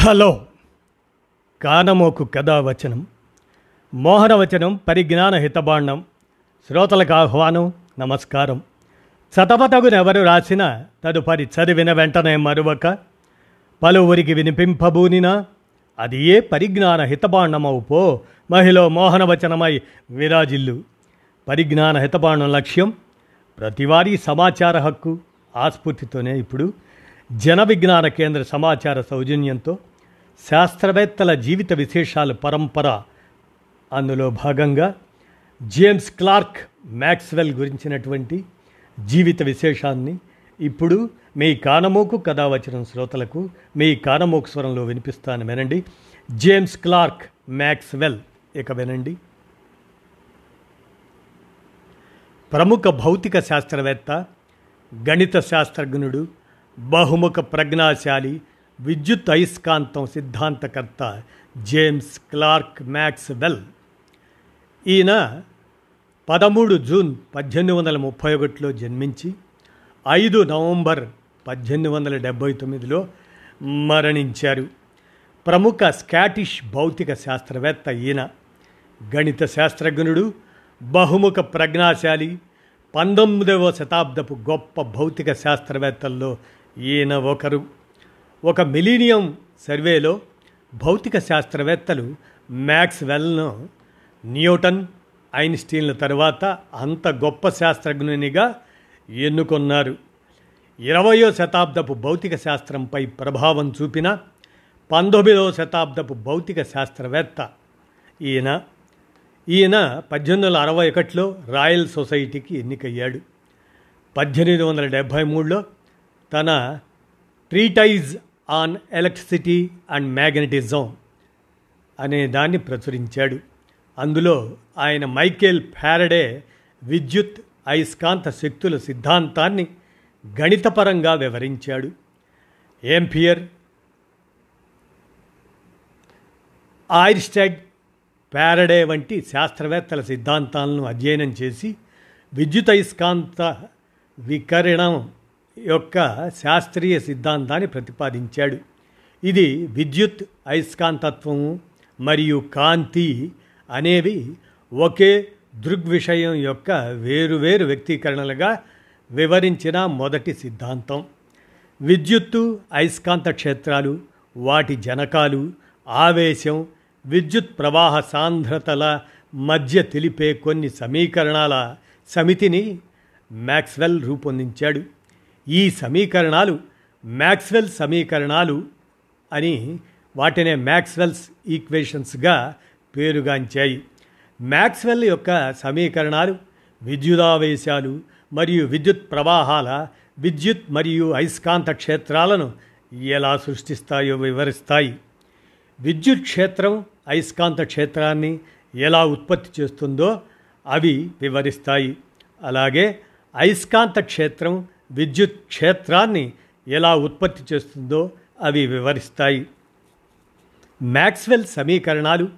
Hello. కానమోకు కథావచనం మోహనవచనం పరిజ్ఞాన హితబాండం శ్రోతలకు ఆహ్వానం నమస్కారం. చతపతగునెవరు రాసిన తదుపరి చదివిన వెంటనే మరువక పలువురికి వినిపింపబూనినా అది ఏ పరిజ్ఞాన హితబాండమవు పో మహిళ మోహనవచనమై విరాజిల్లు. పరిజ్ఞాన హితబాండం లక్ష్యం ప్రతివారీ సమాచార హక్కు ఆస్ఫూర్తితోనే ఇప్పుడు జన విజ్ఞాన కేంద్ర సమాచార సౌజన్యంతో శాస్త్రవేత్తల జీవిత విశేషాలు పరంపర. అందులో భాగంగా జేమ్స్ క్లార్క్ మ్యాక్స్వెల్ గురించినటువంటి జీవిత విశేషాన్ని ఇప్పుడు మీ కానమోకు కథ వచ్చిన శ్రోతలకు మీ కానమోకు స్వరంలో వినిపిస్తాను వినండి. జేమ్స్ క్లార్క్ మ్యాక్స్వెల్ ఇక వినండి. ప్రముఖ భౌతిక శాస్త్రవేత్త గణిత శాస్త్రజ్ఞుడు బహుముఖ ప్రజ్ఞాశాలి విద్యుత్ అయస్కాంతం సిద్ధాంతకర్త జేమ్స్ క్లార్క్ మ్యాక్స్వెల్. ఈయన పదమూడు జూన్ పద్దెనిమిది వందల ముప్పై ఒకటిలో జన్మించి ఐదు నవంబర్ పద్దెనిమిది వందల డెబ్భై తొమ్మిదిలో మరణించారు. ప్రముఖ స్కాటిష్ భౌతిక శాస్త్రవేత్త ఈయన. గణిత శాస్త్రజ్ఞుడు బహుముఖ ప్రజ్ఞాశాలి పంతొమ్మిదవ శతాబ్దపు గొప్ప భౌతిక శాస్త్రవేత్తల్లో ఈయన ఒకరు. ఒక మిలీనియం సర్వేలో భౌతిక శాస్త్రవేత్తలు మ్యాక్స్వెల్ను న్యూటన్ ఐన్స్టీన్ల తర్వాత అంత గొప్ప శాస్త్రజ్ఞునిగా ఎన్నుకొన్నారు. ఇరవయో శతాబ్దపు భౌతిక శాస్త్రంపై ప్రభావం చూపిన పంతొమ్మిదవ శతాబ్దపు భౌతిక శాస్త్రవేత్త ఈయన. ఈయన పద్దెనిమిది వందల అరవై ఒకటిలో రాయల్ సొసైటీకి ఎన్నికయ్యాడు. పద్దెనిమిది వందల డెబ్భై మూడులో తన treatise on electricity and magnetism అనే దాన్ని ప్రచురించాడు. అందులో ఆయన మైకేల్ ఫ్యారడే విద్యుత్ అయస్కాంత శక్తుల సిద్ధాంతాన్ని గణితపరంగా వివరించాడు. ఏంపియర్ ఆయిర్స్టెడ్ ప్యారడే వంటి శాస్త్రవేత్తల సిద్ధాంతాలను అధ్యయనం చేసి విద్యుతయస్కాంత వికరణం యొక్క శాస్త్రీయ సిద్ధాంతాన్ని ప్రతిపాదించాడు. ఇది విద్యుత్ అయస్కాంతత్వము మరియు కాంతి అనేవి ఒకే దృగ్విషయం యొక్క వేరువేరు వ్యక్తీకరణలుగా వివరించిన మొదటి సిద్ధాంతం. విద్యుత్తు అయస్కాంత క్షేత్రాలు వాటి జనకాలు ఆవేశం విద్యుత్ ప్రవాహ సాంద్రతల మధ్య తెలిపే కొన్ని సమీకరణాల సమితిని మ్యాక్స్వెల్ రూపొందించాడు. ఈ సమీకరణాలు మ్యాక్స్వెల్ సమీకరణాలు అని వాటినే మ్యాక్స్వెల్స్ ఈక్వేషన్స్గా పేరుగాంచాయి. మ్యాక్స్వెల్ యొక్క సమీకరణాలు విద్యుదావేశాలు మరియు విద్యుత్ ప్రవాహాల విద్యుత్ మరియు అయస్కాంత క్షేత్రాలను ఎలా సృష్టిస్తాయో వివరిస్తాయి. విద్యుత్ క్షేత్రం అయస్కాంత క్షేత్రాన్ని ఎలా ఉత్పత్తి చేస్తుందో అవి వివరిస్తాయి. అలాగే అయస్కాంత క్షేత్రం విద్యుత్ క్షేత్రాన్ని ఎలా ఉత్పత్తి చేస్తుందో అవి వివరిస్తాయి. మ్యాక్స్వెల్ సమీకరణాలు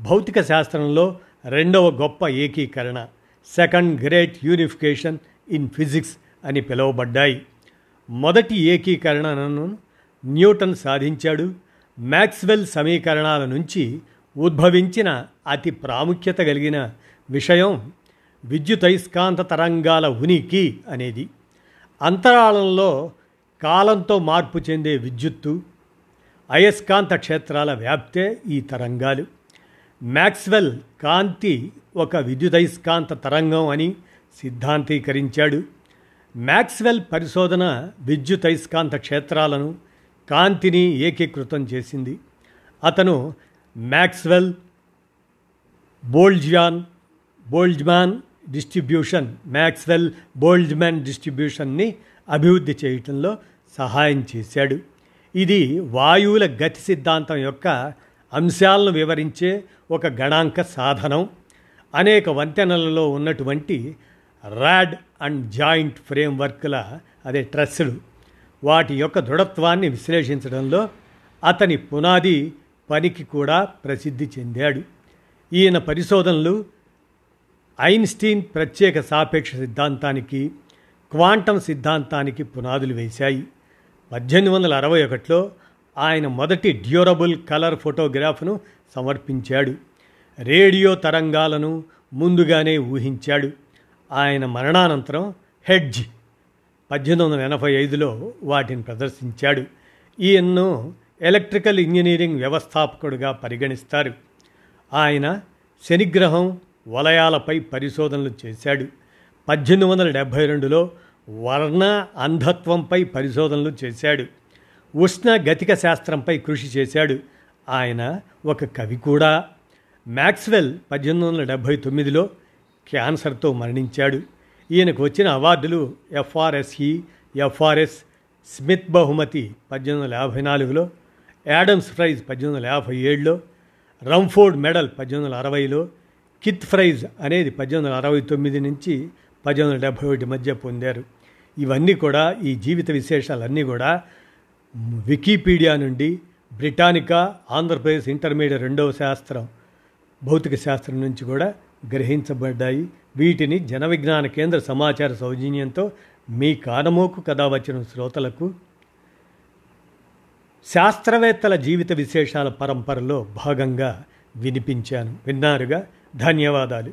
భౌతిక శాస్త్రంలో రెండవ గొప్ప ఏకీకరణ second great unification in physics అని పిలువబడ్డాయి. మొదటి ఏకీకరణను న్యూటన్ సాధించాడు. మ్యాక్స్వెల్ సమీకరణాల నుంచి ఉద్భవించిన అతి ప్రాముఖ్యత కలిగిన విషయం విద్యుతయస్కాంత తరంగాల ఉనికి అనేది. అంతరాళంలో కాలంతో మార్పు చెందే విద్యుత్తు అయస్కాంత క్షేత్రాల వ్యాప్తే ఈ తరంగాలు. మ్యాక్స్వెల్ కాంతి ఒక విద్యుదయస్కాంత తరంగం అని సిద్ధాంతీకరించాడు. మ్యాక్స్వెల్ పరిశోధన విద్యుదయస్కాంత క్షేత్రాలను కాంతిని ఏకీకృతం చేసింది. అతను Maxwell బోల్జియాన్ Boltzmann distribution Maxwell Boltzmann డిస్ట్రిబ్యూషన్ని అభివృద్ధి చేయటంలో సహాయం చేశాడు. ఇది వాయువుల గతి సిద్ధాంతం యొక్క అంశాలను వివరించే ఒక గణాంక సాధనం. అనేక వంతెనలలో ఉన్నటువంటి ర్యాడ్ అండ్ జాయింట్ ఫ్రేమ్వర్క్ల అదే ట్రస్సులు వాటి యొక్క దృఢత్వాన్ని విశ్లేషించడంలో అతని పునాది పనికి కూడా ప్రసిద్ధి చెందాడు. ఈయన పరిశోధనలు ఐన్స్టీన్ ప్రత్యేక సాపేక్ష సిద్ధాంతానికి క్వాంటం సిద్ధాంతానికి పునాదులు వేశాయి. పద్దెనిమిది వందల అరవై ఒకటిలో ఆయన మొదటి డ్యూరబుల్ కలర్ ఫోటోగ్రాఫ్ను సమర్పించాడు. రేడియో తరంగాలను ముందుగానే ఊహించాడు. ఆయన మరణానంతరం హెడ్జ్ పద్దెనిమిది వందల ఎనభై ఐదులో వాటిని ప్రదర్శించాడు. ఈయన్ను ఎలక్ట్రికల్ ఇంజనీరింగ్ వ్యవస్థాపకుడుగా పరిగణిస్తారు. ఆయన శనిగ్రహం వలయాలపై పరిశోధనలు చేశాడు. పద్దెనిమిది వందల డెబ్భై రెండులో వర్ణ అంధత్వంపై పరిశోధనలు చేశాడు. ఉష్ణ గతిక శాస్త్రంపై కృషి చేశాడు. ఆయన ఒక కవి కూడా. మ్యాక్స్వెల్ పద్దెనిమిది వందల డెబ్భై తొమ్మిదిలో క్యాన్సర్తో మరణించాడు. ఈయనకు వచ్చిన అవార్డులు ఎఫ్ఆర్ఎస్ఈ ఎఫ్ఆర్ఎస్ స్మిత్ బహుమతి పద్దెనిమిది వందల యాభై నాలుగులో యాడమ్స్ ప్రైజ్ పద్దెనిమిది వందల యాభై ఏడులో రంఫోర్డ్ మెడల్ పద్దెనిమిది వందల అరవైలో కిత్ ఫ్రైజ్ అనేది పద్దెనిమిది వందల అరవై తొమ్మిది నుంచి పద్దెనిమిది వందల డెబ్భై ఒకటి మధ్య పొందారు. ఇవన్నీ కూడా ఈ జీవిత విశేషాలన్నీ కూడా వికీపీడియా నుండి బ్రిటానికా ఆంధ్రప్రదేశ్ ఇంటర్మీడియట్ రెండవ శాస్త్రం భౌతిక శాస్త్రం నుంచి కూడా గ్రహించబడ్డాయి. వీటిని జన విజ్ఞాన కేంద్ర సమాచార సౌజన్యంతో మీ కానమోకు కథ వచ్చిన శ్రోతలకు శాస్త్రవేత్తల జీవిత విశేషాల పరంపరలో భాగంగా వినిపించాను. విన్నారుగా? धन्यवादाలు